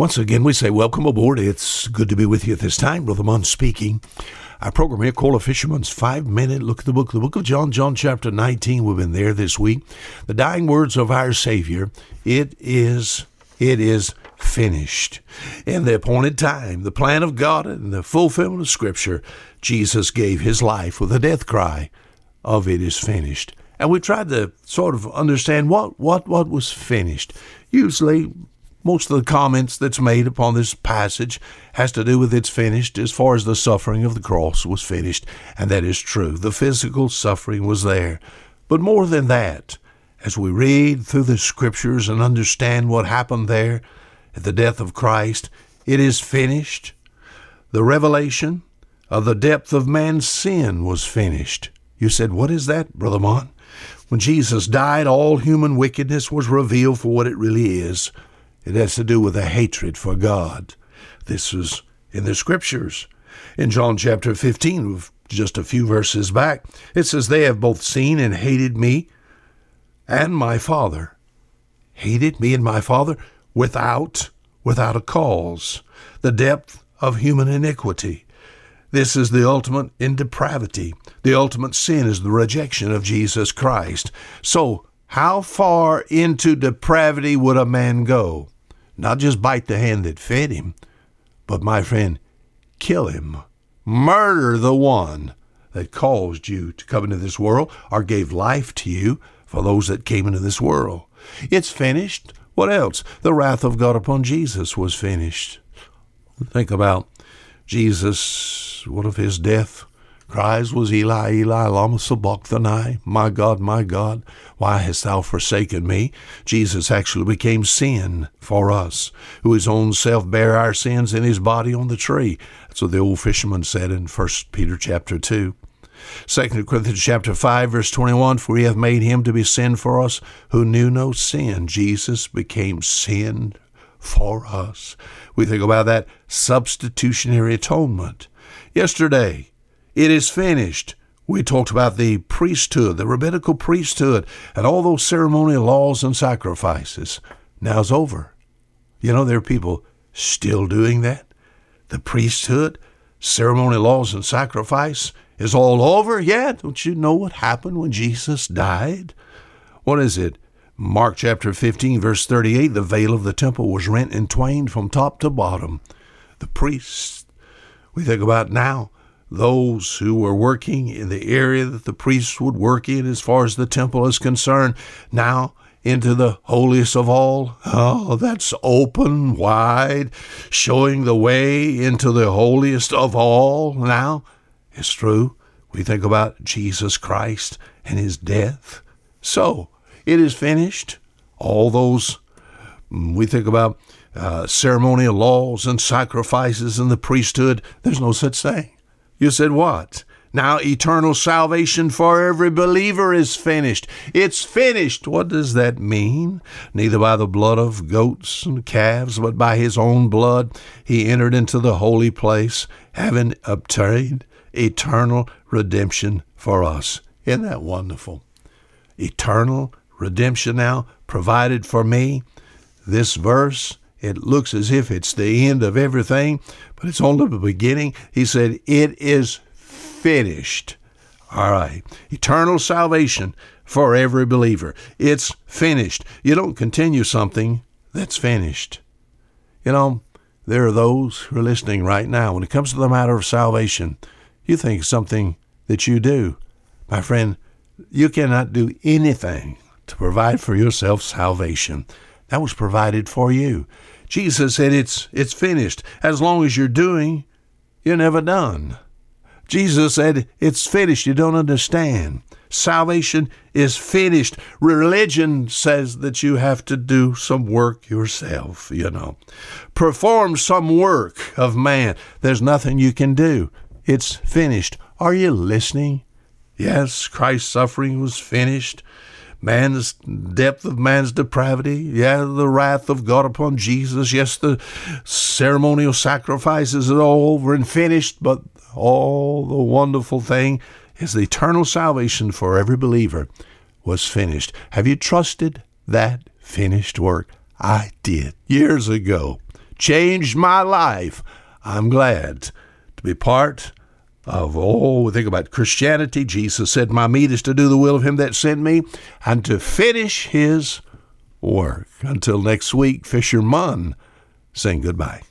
Once again, we say welcome aboard. It's good to be with you at this time. Brother Munn speaking. Our program here called A Fisherman's Five Minute Look at the Book, the book of John, John chapter 19. We've been there this week. The dying words of our Savior. It is, it is finished. In the appointed time, the plan of God and the fulfillment of Scripture, Jesus gave his life with a death cry of it is finished. And we tried to sort of understand what, what, what was finished. Usually most of the comments that's made upon this passage has to do with it's finished as far as the suffering of the cross was finished, and that is true. The physical suffering was there. But more than that, as we read through the scriptures and understand what happened there at the death of Christ, it is finished. The revelation of the depth of man's sin was finished. You said, What is that, Brother Mon? When Jesus died, all human wickedness was revealed for what it really is it has to do with a hatred for God. This was in the scriptures. In John chapter 15, just a few verses back, it says, They have both seen and hated me and my Father. Hated me and my Father without, without a cause. The depth of human iniquity. This is the ultimate in depravity. The ultimate sin is the rejection of Jesus Christ. So, how far into depravity would a man go? Not just bite the hand that fed him, but, my friend, kill him. Murder the one that caused you to come into this world or gave life to you for those that came into this world. It's finished. What else? The wrath of God upon Jesus was finished. Think about Jesus, what of his death? Cries was Eli, Eli, lama sabachthani, my God, my God, why hast thou forsaken me? Jesus actually became sin for us, who his own self bare our sins in his body on the tree. That's what the old fisherman said in 1 Peter chapter 2. 2 Corinthians chapter 5 verse 21 for he hath made him to be sin for us who knew no sin Jesus became sin for us we think about that substitutionary atonement yesterday it is finished. We talked about the priesthood, the rabbinical priesthood, and all those ceremonial laws and sacrifices. Now it's over. You know, there are people still doing that. The priesthood, ceremonial laws, and sacrifice is all over. Yeah, don't you know what happened when Jesus died? What is it? Mark chapter 15, verse 38 the veil of the temple was rent in twain from top to bottom. The priests, we think about now, those who were working in the area that the priests would work in as far as the temple is concerned, now into the holiest of all. Oh, that's open wide, showing the way into the holiest of all now. It's true. We think about Jesus Christ and his death. So, it is finished. All those, mm, we think about uh, ceremonial laws and sacrifices in the priesthood, there's no such thing. You said, What? Now eternal salvation for every believer is finished. It's finished. What does that mean? Neither by the blood of goats and calves, but by his own blood he entered into the holy place, having obtained eternal redemption for us. Isn't that wonderful? Eternal redemption now provided for me. This verse it looks as if it's the end of everything, but it's only the beginning. He said, It is finished. All right. Eternal salvation for every believer. It's finished. You don't continue something that's finished. You know, there are those who are listening right now. When it comes to the matter of salvation, you think something that you do. My friend, you cannot do anything to provide for yourself salvation. That was provided for you. Jesus said it's it's finished. As long as you're doing, you're never done. Jesus said it's finished. You don't understand. Salvation is finished. Religion says that you have to do some work yourself, you know. Perform some work of man. There's nothing you can do. It's finished. Are you listening? Yes, Christ's suffering was finished man's depth of man's depravity, yeah, the wrath of God upon Jesus, yes, the ceremonial sacrifices are all over and finished, but all the wonderful thing is the eternal salvation for every believer was finished. Have you trusted that finished work? I did years ago. changed my life. I'm glad to be part of, oh, think about Christianity. Jesus said, My meat is to do the will of him that sent me and to finish his work. Until next week, Fisherman, saying goodbye.